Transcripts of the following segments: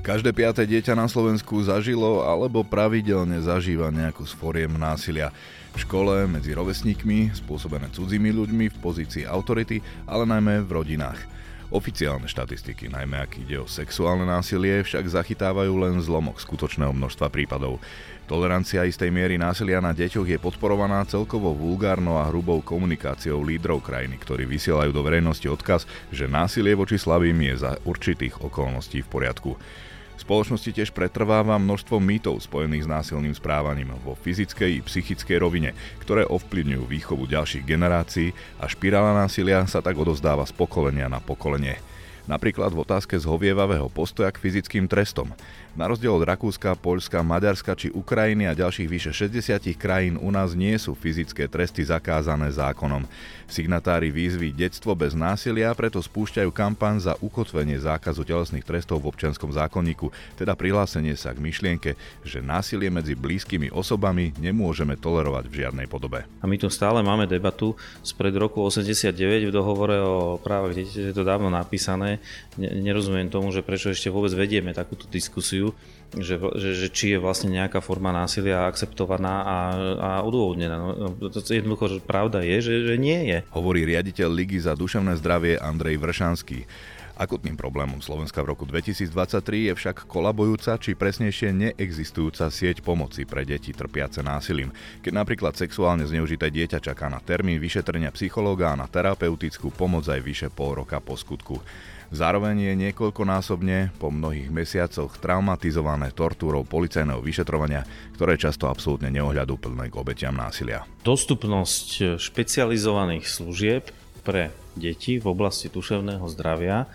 Každé piaté dieťa na Slovensku zažilo alebo pravidelne zažíva nejakú z foriem násilia. V škole, medzi rovesníkmi, spôsobené cudzími ľuďmi v pozícii autority, ale najmä v rodinách. Oficiálne štatistiky, najmä ak ide o sexuálne násilie, však zachytávajú len zlomok skutočného množstva prípadov. Tolerancia istej miery násilia na deťoch je podporovaná celkovo vulgárnou a hrubou komunikáciou lídrov krajiny, ktorí vysielajú do verejnosti odkaz, že násilie voči slabým je za určitých okolností v poriadku. Spoločnosti tiež pretrváva množstvo mýtov spojených s násilným správaním vo fyzickej i psychickej rovine, ktoré ovplyvňujú výchovu ďalších generácií a špirála násilia sa tak odozdáva z pokolenia na pokolenie. Napríklad v otázke zhovievavého postoja k fyzickým trestom. Na rozdiel od Rakúska, Poľska, Maďarska či Ukrajiny a ďalších vyše 60 krajín u nás nie sú fyzické tresty zakázané zákonom. Signatári výzvy Detstvo bez násilia preto spúšťajú kampaň za ukotvenie zákazu telesných trestov v občianskom zákonníku, teda prihlásenie sa k myšlienke, že násilie medzi blízkymi osobami nemôžeme tolerovať v žiadnej podobe. A my tu stále máme debatu spred roku 89 v dohovore o právach dieťaťa, je to dávno napísané. Nerozumiem tomu, že prečo ešte vôbec vedieme takúto diskusiu diskusiu, že, že, že či je vlastne nejaká forma násilia akceptovaná a, a odôvodnená. No, to jednoducho, že pravda je, že, že nie je. Hovorí riaditeľ Ligy za duševné zdravie Andrej Vršanský. Akutným problémom Slovenska v roku 2023 je však kolabujúca či presnejšie neexistujúca sieť pomoci pre deti trpiace násilím. Keď napríklad sexuálne zneužité dieťa čaká na termín vyšetrenia psychológa a na terapeutickú pomoc aj vyše pol roka po skutku. Zároveň je niekoľkonásobne po mnohých mesiacoch traumatizované tortúrou policajného vyšetrovania, ktoré často absolútne neohľadú plné k obetiam násilia. Dostupnosť špecializovaných služieb pre deti v oblasti duševného zdravia.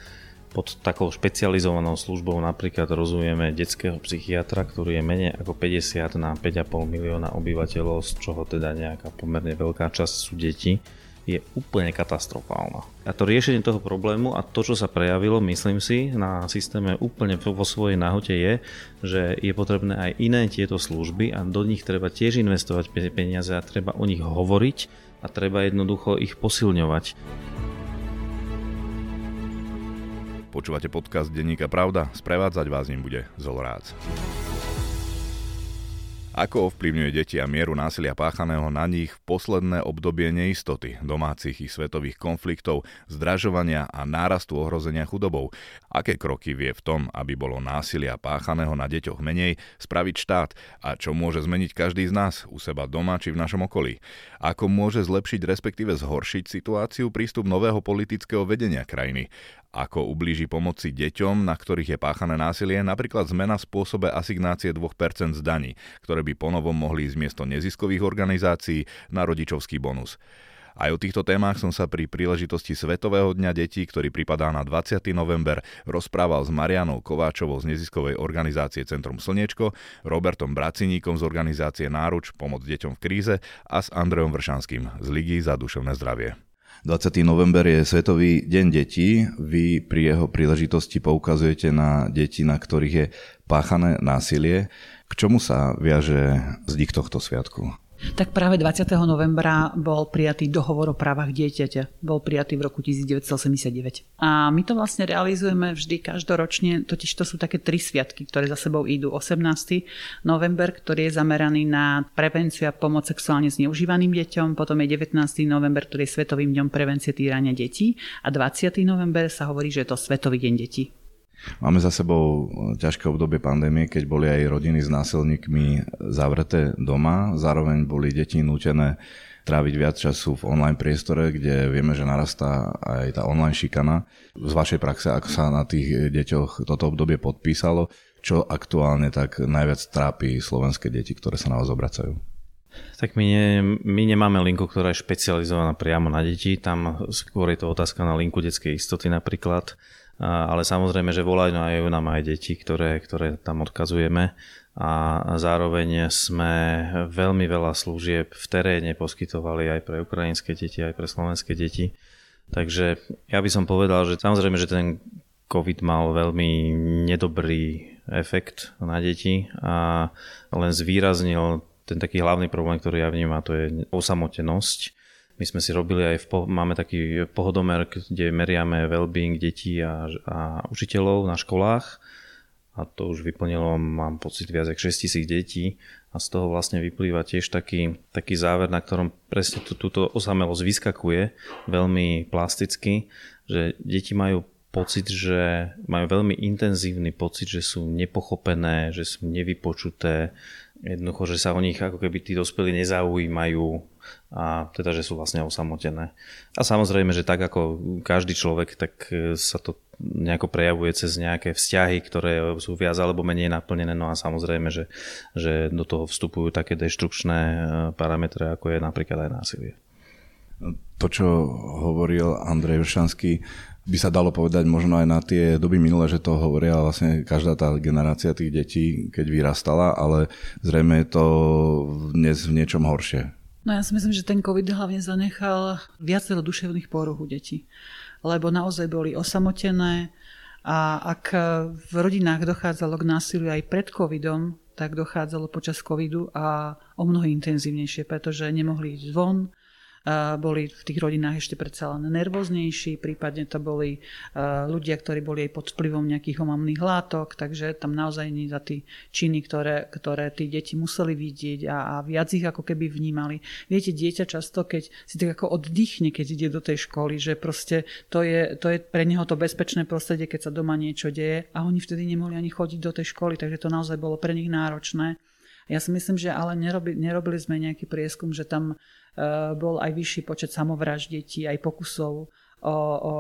Pod takou špecializovanou službou napríklad rozumieme detského psychiatra, ktorý je menej ako 50 na 5,5 milióna obyvateľov, z čoho teda nejaká pomerne veľká časť sú deti je úplne katastrofálna. A to riešenie toho problému a to, čo sa prejavilo, myslím si, na systéme úplne vo svojej náhote je, že je potrebné aj iné tieto služby a do nich treba tiež investovať peniaze a treba o nich hovoriť a treba jednoducho ich posilňovať. Počúvate podcast Denníka Pravda? Sprevádzať vás ním bude Zolorác. Ako ovplyvňuje deti a mieru násilia páchaného na nich v posledné obdobie neistoty, domácich i svetových konfliktov, zdražovania a nárastu ohrozenia chudobou? Aké kroky vie v tom, aby bolo násilia páchaného na deťoch menej, spraviť štát a čo môže zmeniť každý z nás u seba doma či v našom okolí? Ako môže zlepšiť respektíve zhoršiť situáciu prístup nového politického vedenia krajiny? Ako ublíži pomoci deťom, na ktorých je páchané násilie, napríklad zmena spôsobe asignácie 2% z daní, ktoré by ponovom mohli ísť miesto neziskových organizácií na rodičovský bonus. Aj o týchto témach som sa pri príležitosti Svetového dňa detí, ktorý pripadá na 20. november, rozprával s Marianou Kováčovou z neziskovej organizácie Centrum Slniečko, Robertom Braciníkom z organizácie Náruč Pomoc deťom v kríze a s Andrejom Vršanským z Ligy za duševné zdravie. 20. november je Svetový deň detí. Vy pri jeho príležitosti poukazujete na deti, na ktorých je páchané násilie. K čomu sa viaže zdik tohto sviatku? Tak práve 20. novembra bol prijatý dohovor o právach dieťaťa. Bol prijatý v roku 1989. A my to vlastne realizujeme vždy každoročne, totiž to sú také tri sviatky, ktoré za sebou idú. 18. november, ktorý je zameraný na prevenciu a pomoc sexuálne zneužívaným deťom, potom je 19. november, ktorý je Svetovým dňom prevencie týrania detí a 20. november sa hovorí, že je to Svetový deň detí. Máme za sebou ťažké obdobie pandémie, keď boli aj rodiny s násilníkmi zavreté doma, zároveň boli deti nútené tráviť viac času v online priestore, kde vieme, že narastá aj tá online šikana. Z vašej praxe, ako sa na tých deťoch toto obdobie podpísalo, čo aktuálne tak najviac trápi slovenské deti, ktoré sa na vás obracajú? Tak my, ne, my nemáme linku, ktorá je špecializovaná priamo na deti. Tam skôr je to otázka na linku detskej istoty napríklad ale samozrejme, že volajú aj nám aj deti, ktoré, ktoré tam odkazujeme a zároveň sme veľmi veľa služieb v teréne poskytovali aj pre ukrajinské deti, aj pre slovenské deti. Takže ja by som povedal, že samozrejme, že ten COVID mal veľmi nedobrý efekt na deti a len zvýraznil ten taký hlavný problém, ktorý ja vnímam, to je osamotenosť my sme si robili aj, v, máme taký pohodomer, kde meriame well-being detí a, a učiteľov na školách. A to už vyplnilo, mám pocit, viac ako 6 tisíc detí. A z toho vlastne vyplýva tiež taký, taký záver, na ktorom presne tú, túto osamelosť vyskakuje veľmi plasticky, že deti majú pocit, že majú veľmi intenzívny pocit, že sú nepochopené, že sú nevypočuté, jednoducho, že sa o nich ako keby tí dospelí nezaujímajú a teda, že sú vlastne osamotené. A samozrejme, že tak ako každý človek, tak sa to nejako prejavuje cez nejaké vzťahy, ktoré sú viac alebo menej naplnené. No a samozrejme, že, že do toho vstupujú také deštrukčné e, parametre, ako je napríklad aj násilie. To, čo hovoril Andrej Vršanský, by sa dalo povedať možno aj na tie doby minulé, že to hovoria vlastne každá tá generácia tých detí, keď vyrastala, ale zrejme je to dnes v niečom horšie. No ja si myslím, že ten COVID hlavne zanechal viacero duševných poruch u detí lebo naozaj boli osamotené a ak v rodinách dochádzalo k násiliu aj pred covidom, tak dochádzalo počas covidu a o mnoho intenzívnejšie, pretože nemohli ísť von, boli v tých rodinách ešte predsa len nervóznejší, prípadne to boli ľudia, ktorí boli aj pod vplyvom nejakých omamných látok, takže tam naozaj nie za tí činy, ktoré, ktoré tí deti museli vidieť a, a viac ich ako keby vnímali. Viete, dieťa často, keď si tak ako oddychne, keď ide do tej školy, že proste to je, to je pre neho to bezpečné prostredie, keď sa doma niečo deje a oni vtedy nemohli ani chodiť do tej školy, takže to naozaj bolo pre nich náročné. Ja si myslím, že ale nerobili, nerobili sme nejaký prieskum, že tam Eh, bol aj vyšší počet samovražd detí, aj pokusov o, o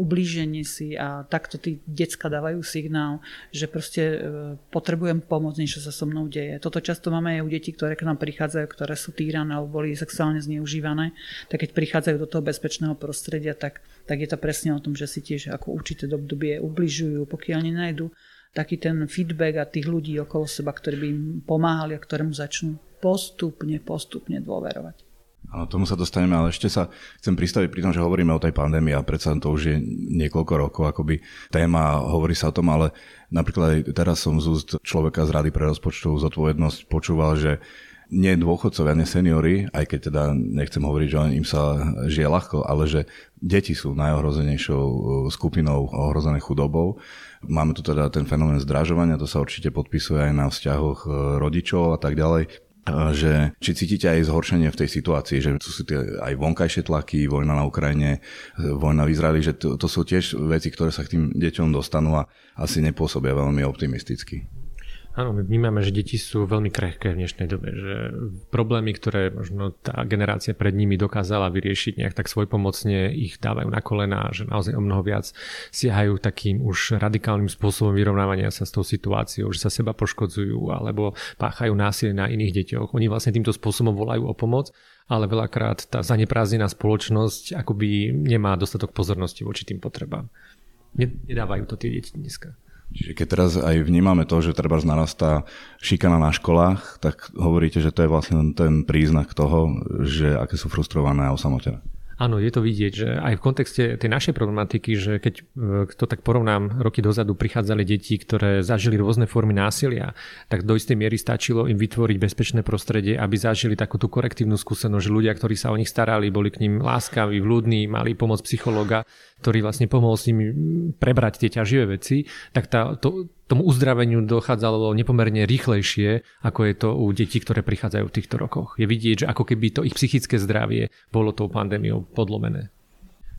ublíženie si a takto tí decka dávajú signál, že proste eh, potrebujem pomoc, niečo sa so mnou deje. Toto často máme aj u detí, ktoré k nám prichádzajú, ktoré sú týrané alebo boli sexuálne zneužívané, tak keď prichádzajú do toho bezpečného prostredia, tak, tak je to presne o tom, že si tiež ako určité obdobie ubližujú, pokiaľ nenajdu taký ten feedback a tých ľudí okolo seba, ktorí by im pomáhali a ktorému začnú postupne, postupne dôverovať. Áno, tomu sa dostaneme, ale ešte sa chcem pristaviť pri tom, že hovoríme o tej pandémii a predsa to už je niekoľko rokov akoby téma, hovorí sa o tom, ale napríklad aj teraz som z úst človeka z Rady pre rozpočtovú zodpovednosť počúval, že nie dôchodcovia, nie seniory, aj keď teda nechcem hovoriť, že im sa žije ľahko, ale že deti sú najohrozenejšou uh, skupinou ohrozené chudobou. Máme tu teda ten fenomén zdražovania, to sa určite podpisuje aj na vzťahoch uh, rodičov a tak ďalej že či cítite aj zhoršenie v tej situácii, že tu sú tie aj vonkajšie tlaky, vojna na Ukrajine, vojna v Izraeli, že to, to sú tiež veci, ktoré sa k tým deťom dostanú a asi nepôsobia veľmi optimisticky. Áno, my vnímame, že deti sú veľmi krehké v dnešnej dobe, že problémy, ktoré možno tá generácia pred nimi dokázala vyriešiť nejak tak svojpomocne, ich dávajú na kolena, že naozaj o mnoho viac siahajú takým už radikálnym spôsobom vyrovnávania sa s tou situáciou, že sa seba poškodzujú alebo páchajú násilie na iných deťoch. Oni vlastne týmto spôsobom volajú o pomoc, ale veľakrát tá zaneprázdnená spoločnosť akoby nemá dostatok pozornosti voči tým potrebám. Nedávajú to tie deti dneska. Čiže keď teraz aj vnímame to, že treba narastá šikana na školách, tak hovoríte, že to je vlastne ten príznak toho, že aké sú frustrované a osamotené. Áno, je to vidieť, že aj v kontexte tej našej problematiky, že keď e, to tak porovnám, roky dozadu prichádzali deti, ktoré zažili rôzne formy násilia, tak do istej miery stačilo im vytvoriť bezpečné prostredie, aby zažili takú tú korektívnu skúsenosť, že ľudia, ktorí sa o nich starali, boli k ním láskaví, vľúdni, mali pomoc psychológa, ktorý vlastne pomohol s nimi prebrať tie ťaživé veci, tak tá, to, tomu uzdraveniu dochádzalo nepomerne rýchlejšie, ako je to u detí, ktoré prichádzajú v týchto rokoch. Je vidieť, že ako keby to ich psychické zdravie bolo tou pandémiou podlomené.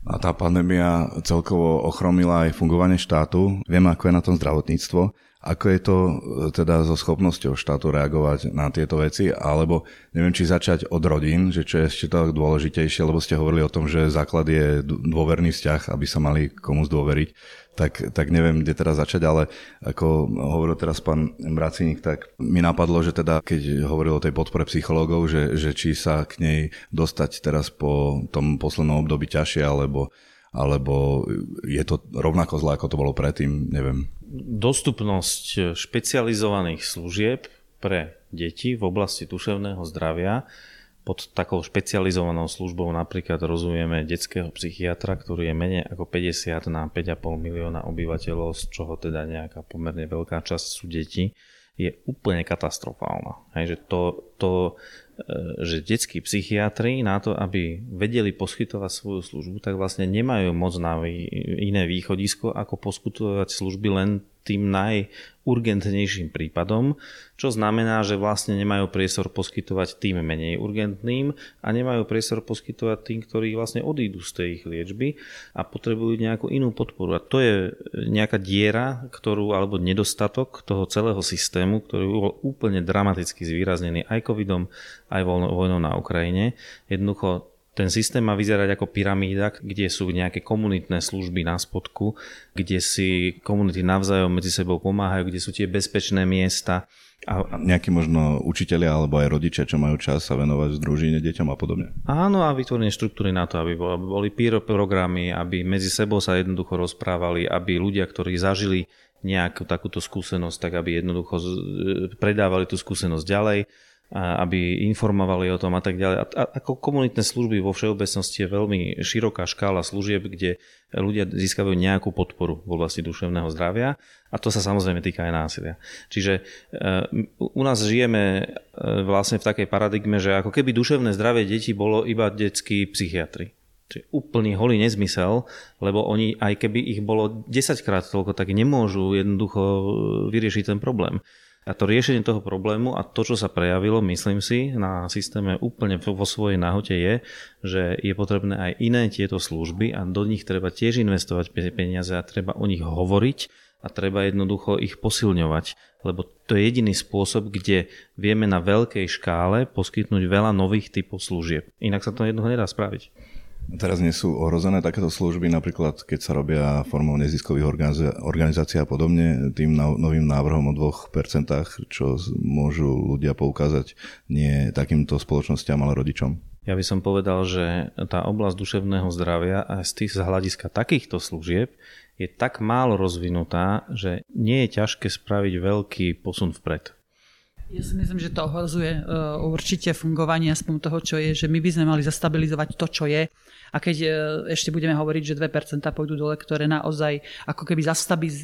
A tá pandémia celkovo ochromila aj fungovanie štátu. Vieme, ako je na tom zdravotníctvo. Ako je to e, teda so schopnosťou štátu reagovať na tieto veci, alebo neviem, či začať od rodín, že čo je ešte tak dôležitejšie, lebo ste hovorili o tom, že základ je dôverný vzťah, aby sa mali komu zdôveriť tak, tak neviem, kde teraz začať, ale ako hovoril teraz pán Bracínik, tak mi napadlo, že teda, keď hovoril o tej podpore psychológov, že, že či sa k nej dostať teraz po tom poslednom období ťažšie, alebo, alebo je to rovnako zlé, ako to bolo predtým, neviem. Dostupnosť špecializovaných služieb pre deti v oblasti duševného zdravia pod takou špecializovanou službou napríklad rozumieme detského psychiatra, ktorý je menej ako 50 na 5,5 milióna obyvateľov, z čoho teda nejaká pomerne veľká časť sú deti, je úplne katastrofálna. Hej, že to, to, e, že detskí psychiatri na to, aby vedeli poskytovať svoju službu, tak vlastne nemajú moc na iné východisko, ako poskytovať služby len tým najurgentnejším prípadom, čo znamená, že vlastne nemajú priestor poskytovať tým menej urgentným a nemajú priestor poskytovať tým, ktorí vlastne odídu z tej ich liečby a potrebujú nejakú inú podporu. A to je nejaká diera, ktorú, alebo nedostatok toho celého systému, ktorý bol úplne dramaticky zvýraznený aj covidom, aj vojnou na Ukrajine. Jednoducho ten systém má vyzerať ako pyramída, kde sú nejaké komunitné služby na spodku, kde si komunity navzájom medzi sebou pomáhajú, kde sú tie bezpečné miesta. A, nejakí možno učitelia alebo aj rodičia, čo majú čas sa venovať v družine deťom a podobne. Áno, a vytvorenie štruktúry na to, aby boli peer programy, aby medzi sebou sa jednoducho rozprávali, aby ľudia, ktorí zažili nejakú takúto skúsenosť, tak aby jednoducho predávali tú skúsenosť ďalej aby informovali o tom a tak ďalej. A ako komunitné služby vo všeobecnosti je veľmi široká škála služieb, kde ľudia získajú nejakú podporu v oblasti duševného zdravia a to sa samozrejme týka aj násilia. Čiže e, u nás žijeme e, vlastne v takej paradigme, že ako keby duševné zdravie detí bolo iba detskí psychiatri. Čiže úplný holý nezmysel, lebo oni, aj keby ich bolo 10 krát toľko, tak nemôžu jednoducho vyriešiť ten problém. A to riešenie toho problému a to, čo sa prejavilo, myslím si, na systéme úplne vo svojej náhote je, že je potrebné aj iné tieto služby a do nich treba tiež investovať peniaze a treba o nich hovoriť a treba jednoducho ich posilňovať, lebo to je jediný spôsob, kde vieme na veľkej škále poskytnúť veľa nových typov služieb. Inak sa to jednoducho nedá spraviť. Teraz nie sú ohrozené takéto služby, napríklad keď sa robia formou neziskových organizácií a podobne, tým novým návrhom o 2%, čo môžu ľudia poukázať nie takýmto spoločnosťam, ale rodičom? Ja by som povedal, že tá oblasť duševného zdravia a z tých z hľadiska takýchto služieb je tak málo rozvinutá, že nie je ťažké spraviť veľký posun vpred. Ja si myslím, že to ohrozuje uh, určite fungovanie aspoň toho, čo je, že my by sme mali zastabilizovať to, čo je. A keď uh, ešte budeme hovoriť, že 2% pôjdu dole, ktoré naozaj ako keby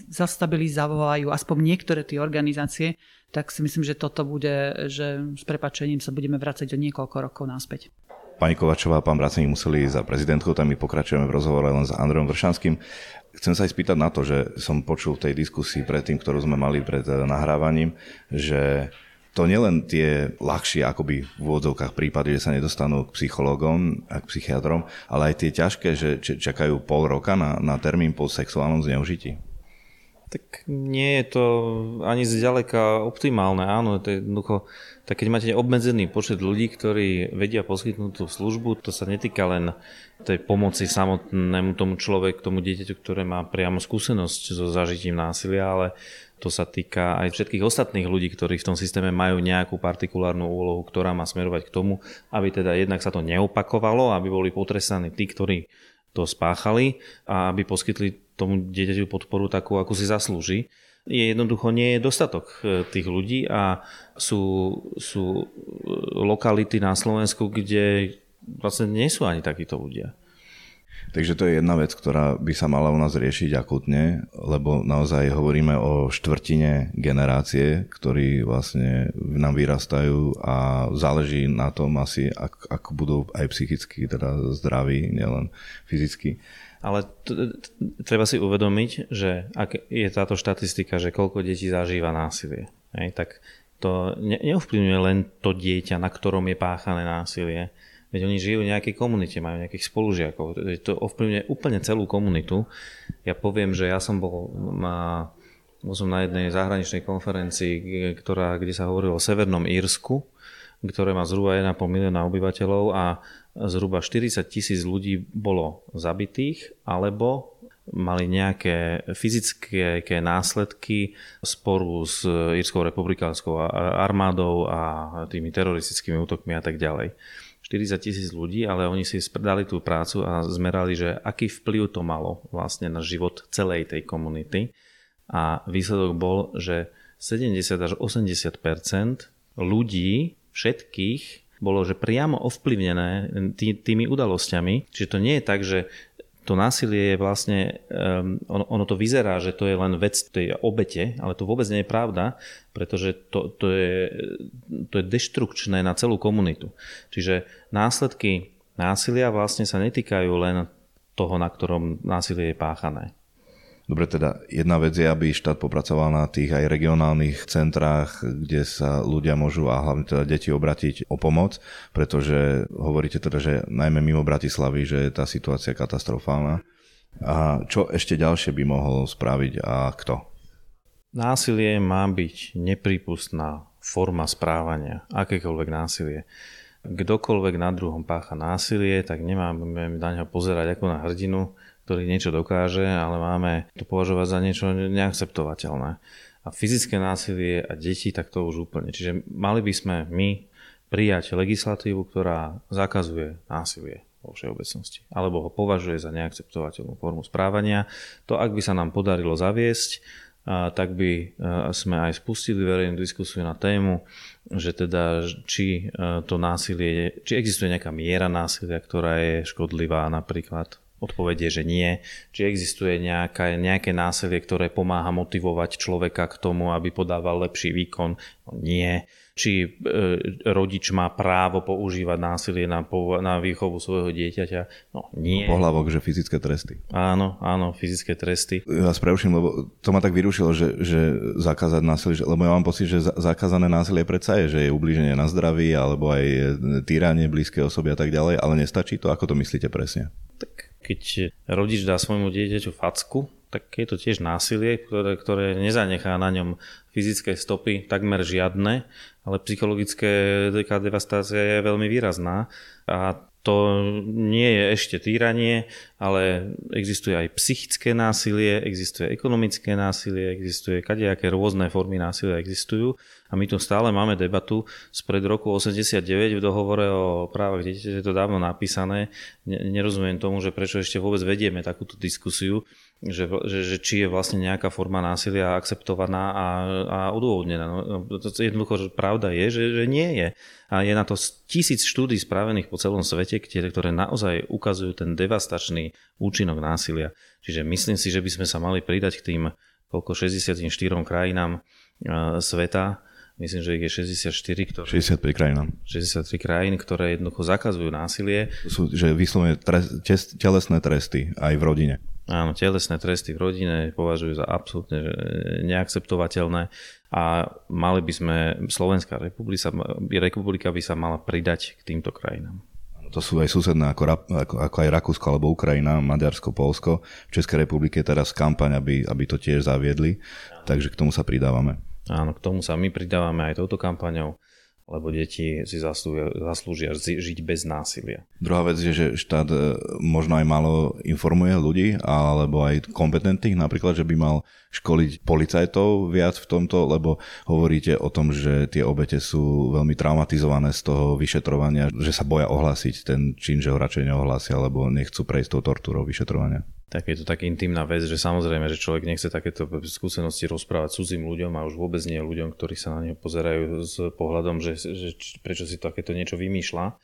zastabilizovajú aspoň niektoré tie organizácie, tak si myslím, že toto bude, že s prepačením sa budeme vrácať o niekoľko rokov náspäť. Pani Kovačová a pán Braceník museli za prezidentkou, tam my pokračujeme v rozhovore len s Andrejom Vršanským. Chcem sa aj spýtať na to, že som počul v tej diskusii predtým, ktorú sme mali pred eh, nahrávaním, že to nielen tie ľahšie akoby v úvodzovkách prípady, že sa nedostanú k psychológom a k psychiatrom, ale aj tie ťažké, že čakajú pol roka na, na termín po sexuálnom zneužití. Tak nie je to ani zďaleka optimálne, áno, to je jednoducho, tak keď máte obmedzený počet ľudí, ktorí vedia poskytnúť tú službu, to sa netýka len tej pomoci samotnému tomu človeku, tomu dieťaťu, ktoré má priamo skúsenosť so zažitím násilia, ale to sa týka aj všetkých ostatných ľudí, ktorí v tom systéme majú nejakú partikulárnu úlohu, ktorá má smerovať k tomu, aby teda jednak sa to neopakovalo, aby boli potrestaní tí, ktorí to spáchali a aby poskytli tomu dieťaťu podporu takú, ako si zaslúži. Je jednoducho nie je dostatok e, tých ľudí a sú, sú e, lokality na Slovensku, kde vlastne nie sú ani takíto ľudia. Takže to je jedna vec, ktorá by sa mala u nás riešiť akutne, lebo naozaj hovoríme o štvrtine generácie, ktorí vlastne nám vyrastajú a záleží na tom asi, ak, ak budú aj psychicky teda zdraví, nielen fyzicky. Ale t- t- treba si uvedomiť, že ak je táto štatistika, že koľko detí zažíva násilie, hej, tak to ne- neovplyvňuje len to dieťa, na ktorom je páchané násilie, Veď oni žijú v nejakej komunite, majú nejakých spolužiakov. To ovplyvňuje úplne celú komunitu. Ja poviem, že ja som bol, ma, bol som na jednej zahraničnej konferencii, ktorá, kde sa hovorilo o Severnom Írsku, ktoré má zhruba 1,5 milióna obyvateľov a zhruba 40 tisíc ľudí bolo zabitých alebo mali nejaké fyzické následky sporu s Írskou republikánskou armádou a tými teroristickými útokmi a tak ďalej. 40 tisíc ľudí, ale oni si spredali tú prácu a zmerali, že aký vplyv to malo vlastne na život celej tej komunity. A výsledok bol, že 70 až 80% ľudí, všetkých, bolo, že priamo ovplyvnené tý, tými udalosťami. Čiže to nie je tak, že to násilie je vlastne, um, ono, ono to vyzerá, že to je len vec tej obete, ale to vôbec nie je pravda, pretože to, to, je, to je deštrukčné na celú komunitu. Čiže následky násilia vlastne sa netýkajú len toho, na ktorom násilie je páchané. Dobre, teda jedna vec je, aby štát popracoval na tých aj regionálnych centrách, kde sa ľudia môžu a hlavne teda deti obratiť o pomoc, pretože hovoríte teda, že najmä mimo Bratislavy, že je tá situácia katastrofálna. A čo ešte ďalšie by mohol spraviť a kto? Násilie má byť nepripustná forma správania, akékoľvek násilie. Kdokoľvek na druhom pácha násilie, tak nemáme na neho pozerať ako na hrdinu, ktorý niečo dokáže, ale máme to považovať za niečo neakceptovateľné. A fyzické násilie a deti, tak to už úplne. Čiže mali by sme my prijať legislatívu, ktorá zakazuje násilie vo všeobecnosti, alebo ho považuje za neakceptovateľnú formu správania. To, ak by sa nám podarilo zaviesť, tak by sme aj spustili verejnú diskusiu na tému, že teda či to násilie, či existuje nejaká miera násilia, ktorá je škodlivá napríklad Odpovedie, že nie. Či existuje nejaká, nejaké násilie, ktoré pomáha motivovať človeka k tomu, aby podával lepší výkon? No nie či e, rodič má právo používať násilie na, na výchovu svojho dieťaťa. No nie. Pohlavok, že fyzické tresty. Áno, áno, fyzické tresty. Ja spreuším, lebo to ma tak vyrušilo, že, že zakázať násilie, lebo ja mám pocit, že zakázané násilie predsa je, že je ublíženie na zdraví alebo aj týranie blízkej osoby a tak ďalej, ale nestačí to, ako to myslíte presne? Tak keď rodič dá svojmu dieťaťu facku, tak je to tiež násilie, ktoré, ktoré nezanechá na ňom fyzické stopy takmer žiadne, ale psychologické devastácia je veľmi výrazná. A to nie je ešte týranie, ale existuje aj psychické násilie, existuje ekonomické násilie, existuje kadejaké rôzne formy násilia existujú. A my tu stále máme debatu. Spred roku 89 v dohovore o právach dieťaťa, je to dávno napísané. Nerozumiem tomu, že prečo ešte vôbec vedieme takúto diskusiu že, že, že či je vlastne nejaká forma násilia akceptovaná a, a odôvodnená. No, to jednoducho, že pravda je, že, že nie je. A je na to tisíc štúdí spravených po celom svete, ktoré, naozaj ukazujú ten devastačný účinok násilia. Čiže myslím si, že by sme sa mali pridať k tým koľko 64 krajinám uh, sveta, myslím, že ich je 64, ktoré... 65 krajín. 63 krajín, ktoré jednoducho zakazujú násilie. Sú, že vyslovene trest, telesné tresty aj v rodine. Áno, telesné tresty v rodine považujú za absolútne neakceptovateľné a mali by sme, Slovenská republika, republika by sa mala pridať k týmto krajinám. To sú aj susedné ako, ako, ako aj Rakúsko alebo Ukrajina, Maďarsko, Polsko. V Českej republike je teraz kampaň, aby, aby to tiež zaviedli, takže k tomu sa pridávame. Áno, k tomu sa my pridávame aj touto kampaňou lebo deti si zaslúžia, zaslúžia žiť bez násilia. Druhá vec je, že štát e, možno aj málo informuje ľudí, alebo aj kompetentných, napríklad, že by mal školiť policajtov viac v tomto, lebo hovoríte o tom, že tie obete sú veľmi traumatizované z toho vyšetrovania, že sa boja ohlásiť ten čin, že ho radšej neohlásia, alebo nechcú prejsť tou tortúrou vyšetrovania tak je to tak intimná vec, že samozrejme, že človek nechce takéto skúsenosti rozprávať cudzím ľuďom a už vôbec nie ľuďom, ktorí sa na neho pozerajú s pohľadom, že, že prečo si takéto niečo vymýšľa.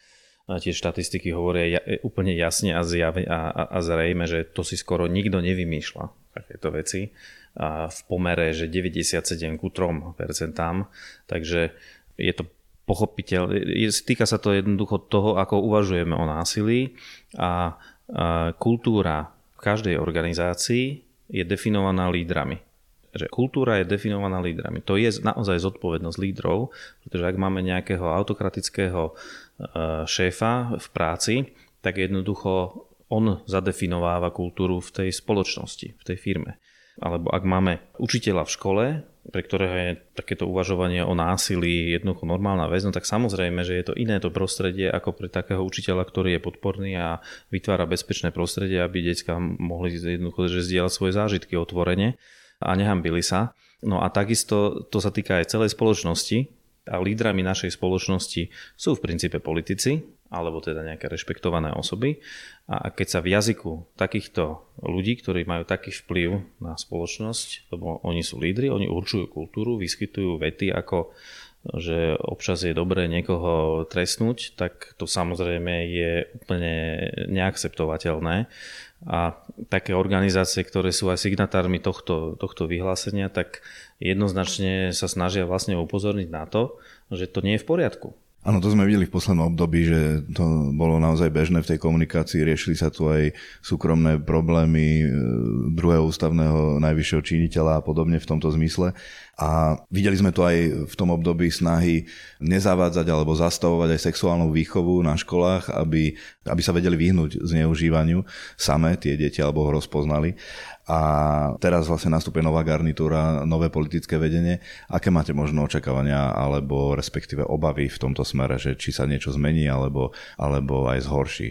A tie štatistiky hovoria ja, úplne jasne a, zjave, a, a, a zrejme, že to si skoro nikto nevymýšľa, takéto veci. A v pomere, že 97 ku 3 percentám. Takže je to pochopiteľ, týka sa to jednoducho toho, ako uvažujeme o násilí a, kultúra každej organizácii je definovaná lídrami. Že kultúra je definovaná lídrami. To je naozaj zodpovednosť lídrov, pretože ak máme nejakého autokratického e, šéfa v práci, tak jednoducho on zadefinováva kultúru v tej spoločnosti, v tej firme. Alebo ak máme učiteľa v škole, pre ktorého je takéto uvažovanie o násilí jednoducho normálna vec, no tak samozrejme, že je to iné to prostredie ako pre takého učiteľa, ktorý je podporný a vytvára bezpečné prostredie, aby detská mohli jednoducho že zdieľať svoje zážitky otvorene a nehambili sa. No a takisto to sa týka aj celej spoločnosti a lídrami našej spoločnosti sú v princípe politici, alebo teda nejaké rešpektované osoby. A keď sa v jazyku takýchto ľudí, ktorí majú taký vplyv na spoločnosť, lebo oni sú lídry, oni určujú kultúru, vyskytujú vety ako že občas je dobré niekoho trestnúť, tak to samozrejme je úplne neakceptovateľné. A také organizácie, ktoré sú aj signatármi tohto, tohto vyhlásenia, tak jednoznačne sa snažia vlastne upozorniť na to, že to nie je v poriadku Áno, to sme videli v poslednom období, že to bolo naozaj bežné v tej komunikácii. Riešili sa tu aj súkromné problémy e, druhého ústavného najvyššieho činiteľa a podobne v tomto zmysle. A videli sme to aj v tom období snahy nezavádzať alebo zastavovať aj sexuálnu výchovu na školách, aby, aby sa vedeli vyhnúť zneužívaniu samé tie deti alebo ho rozpoznali a teraz vlastne nastúpe nová garnitúra, nové politické vedenie. Aké máte možno očakávania alebo respektíve obavy v tomto smere, že či sa niečo zmení alebo, alebo aj zhorší?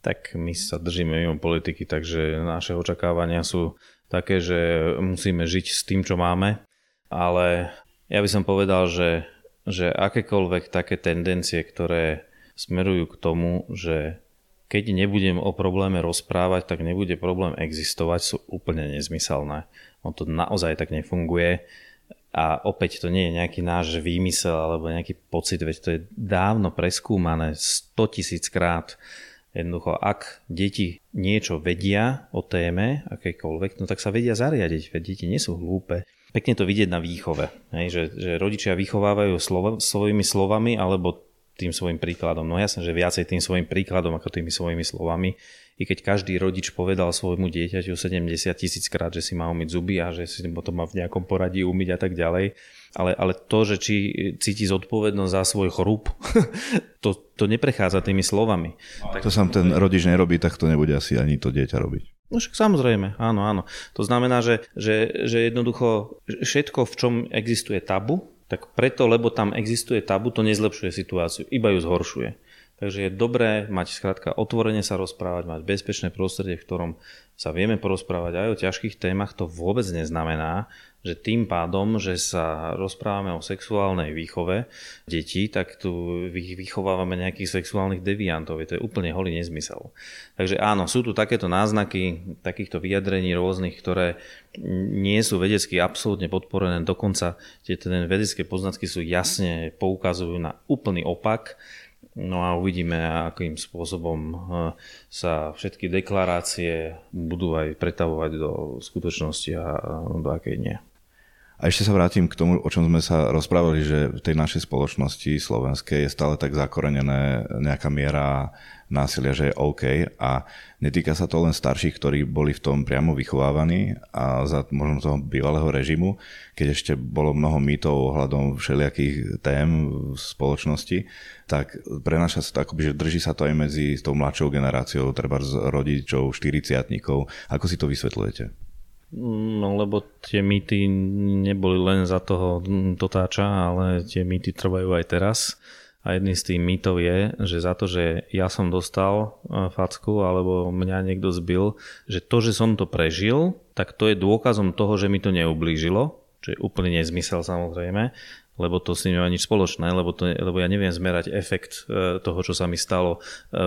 Tak my sa držíme mimo politiky, takže naše očakávania sú také, že musíme žiť s tým, čo máme, ale ja by som povedal, že, že akékoľvek také tendencie, ktoré smerujú k tomu, že keď nebudem o probléme rozprávať, tak nebude problém existovať, sú úplne nezmyselné. On to naozaj tak nefunguje a opäť to nie je nejaký náš výmysel alebo nejaký pocit, veď to je dávno preskúmané 100 tisíc krát. Jednoducho, ak deti niečo vedia o téme, akejkoľvek, no tak sa vedia zariadiť, veď deti nie sú hlúpe. Pekne to vidieť na výchove, hej, že, že rodičia vychovávajú slovo, svojimi slovami alebo tým svojim príkladom. No jasne, že viacej tým svojim príkladom ako tými svojimi slovami. I keď každý rodič povedal svojmu dieťaťu 70 tisíc krát, že si má umyť zuby a že si potom má v nejakom poradí umyť a tak ďalej. Ale, ale to, že či cíti zodpovednosť za svoj chrup, to, to neprechádza tými slovami. Tak to sám ten rodič nerobí, tak to nebude asi ani to dieťa robiť. No však samozrejme, áno, áno. To znamená, že, že, že jednoducho všetko, v čom existuje tabu, tak preto, lebo tam existuje tabu, to nezlepšuje situáciu, iba ju zhoršuje. Takže je dobré mať skrátka otvorene sa rozprávať, mať bezpečné prostredie, v ktorom sa vieme porozprávať aj o ťažkých témach. To vôbec neznamená, že tým pádom, že sa rozprávame o sexuálnej výchove detí, tak tu vychovávame nejakých sexuálnych deviantov. To je úplne holý nezmysel. Takže áno, sú tu takéto náznaky takýchto vyjadrení rôznych, ktoré nie sú vedecky absolútne podporené. Dokonca tie vedecké poznatky sú jasne poukazujú na úplný opak No a uvidíme, akým spôsobom eh, sa všetky deklarácie budú aj pretavovať do skutočnosti a do akej nie. A ešte sa vrátim k tomu, o čom sme sa rozprávali, že v tej našej spoločnosti slovenskej je stále tak zakorenené nejaká miera násilia, že je OK a netýka sa to len starších, ktorí boli v tom priamo vychovávaní a za možno toho bývalého režimu, keď ešte bolo mnoho mýtov ohľadom všelijakých tém v spoločnosti, tak prenáša sa to akoby, že drží sa to aj medzi tou mladšou generáciou, treba z rodičov, 40 Ako si to vysvetľujete? No lebo tie mýty neboli len za toho dotáča, ale tie mýty trvajú aj teraz. A jedný z tých mýtov je, že za to, že ja som dostal e, facku alebo mňa niekto zbil, že to, že som to prežil, tak to je dôkazom toho, že mi to neublížilo, čo je úplne nezmysel samozrejme, lebo to s ním nemá nič spoločné, lebo, to, lebo ja neviem zmerať efekt e, toho, čo sa mi stalo e,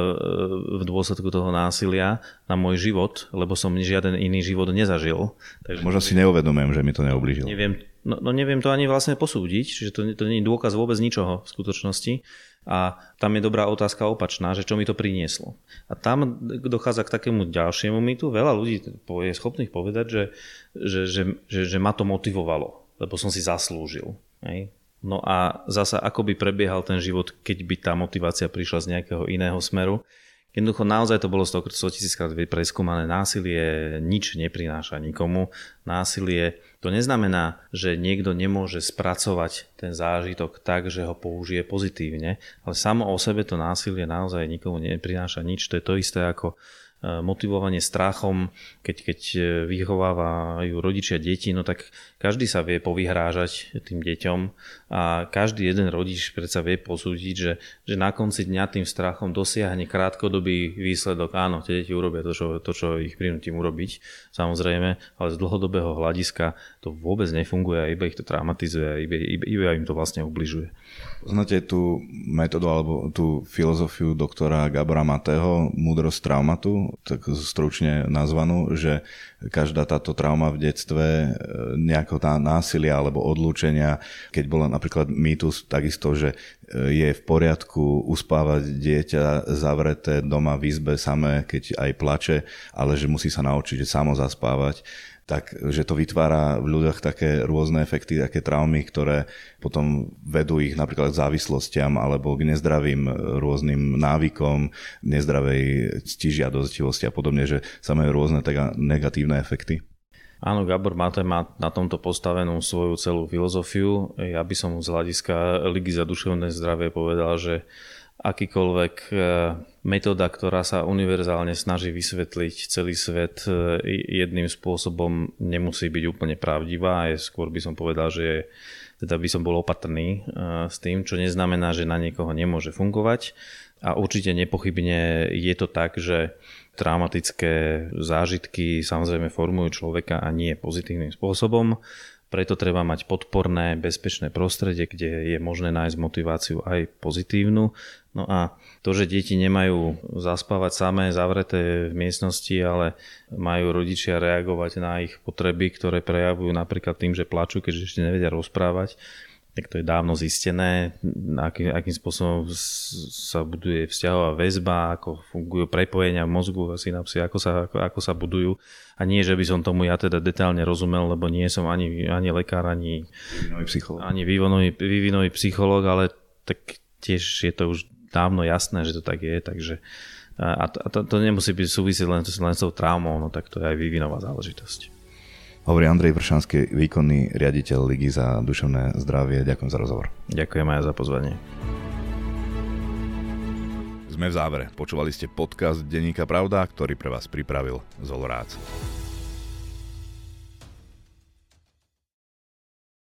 v dôsledku toho násilia na môj život, lebo som žiaden iný život nezažil. Takže Možno si neuvedomujem, že mi to neublížilo. Neviem, no, no neviem to ani vlastne posúdiť, čiže to, to nie je dôkaz vôbec ničoho v skutočnosti. A tam je dobrá otázka opačná, že čo mi to prinieslo. A tam dochádza k takému ďalšiemu mýtu. Veľa ľudí je schopných povedať, že, že, že, že, že ma to motivovalo, lebo som si zaslúžil. Hej? No a zasa ako by prebiehal ten život, keď by tá motivácia prišla z nejakého iného smeru. Jednoducho naozaj to bolo 100 tisíckrát preskúmané. Násilie nič neprináša nikomu. Násilie to neznamená, že niekto nemôže spracovať ten zážitok tak, že ho použije pozitívne, ale samo o sebe to násilie naozaj nikomu neprináša nič. To je to isté ako motivovanie strachom, keď, keď e, vychovávajú rodičia deti, no tak každý sa vie povyhrážať tým deťom a každý jeden rodič predsa vie posúdiť, že, že na konci dňa tým strachom dosiahne krátkodobý výsledok. Áno, tie deti urobia to, čo, to, čo ich prinútim urobiť, samozrejme, ale z dlhodobého hľadiska to vôbec nefunguje a iba ich to traumatizuje a iba, iba, iba im to vlastne ubližuje. Poznáte tú metódu alebo tú filozofiu doktora Gabora Matého, múdrosť traumatu, tak stručne nazvanú, že každá táto trauma v detstve, e, nejako tá násilia alebo odlúčenia, keď bola napríklad mýtus takisto, že e, je v poriadku uspávať dieťa zavreté doma v izbe samé, keď aj plače, ale že musí sa naučiť že samo zaspávať tak že to vytvára v ľuďoch také rôzne efekty, také traumy, ktoré potom vedú ich napríklad k závislostiam alebo k nezdravým rôznym návykom, nezdravej ctižiadostivosti a podobne, že sa majú rôzne tak negatívne efekty. Áno, Gabor Mate má na tomto postavenú svoju celú filozofiu. Ja by som z hľadiska Ligy za duševné zdravie povedal, že akýkoľvek e, metóda, ktorá sa univerzálne snaží vysvetliť celý svet e, jedným spôsobom, nemusí byť úplne pravdivá. Je, skôr by som povedal, že teda by som bol opatrný e, s tým, čo neznamená, že na niekoho nemôže fungovať. A určite nepochybne je to tak, že traumatické zážitky samozrejme formujú človeka a nie pozitívnym spôsobom. Preto treba mať podporné, bezpečné prostredie, kde je možné nájsť motiváciu aj pozitívnu. No a to, že deti nemajú zaspávať samé zavreté v miestnosti, ale majú rodičia reagovať na ich potreby, ktoré prejavujú napríklad tým, že plačú, keďže ešte nevedia rozprávať, tak to je dávno zistené, akým, akým spôsobom sa buduje vzťahová väzba, ako fungujú prepojenia v mozgu, synapsy, ako sa, ako, ako sa budujú. A nie, že by som tomu ja teda detálne rozumel, lebo nie som ani, ani lekár, ani vývinový psychológ, ani vývinový, vývinový psychológ, ale tak tiež je to už dávno jasné, že to tak je, takže a to, a to, to nemusí byť súvisieť len, len s tou traumou, no tak to je aj vývinová záležitosť. Hovorí Andrej Vršanský, výkonný riaditeľ Ligy za duševné zdravie. Ďakujem za rozhovor. Ďakujem aj za pozvanie. Sme v závere. Počúvali ste podcast Denníka Pravda, ktorý pre vás pripravil Zolorác.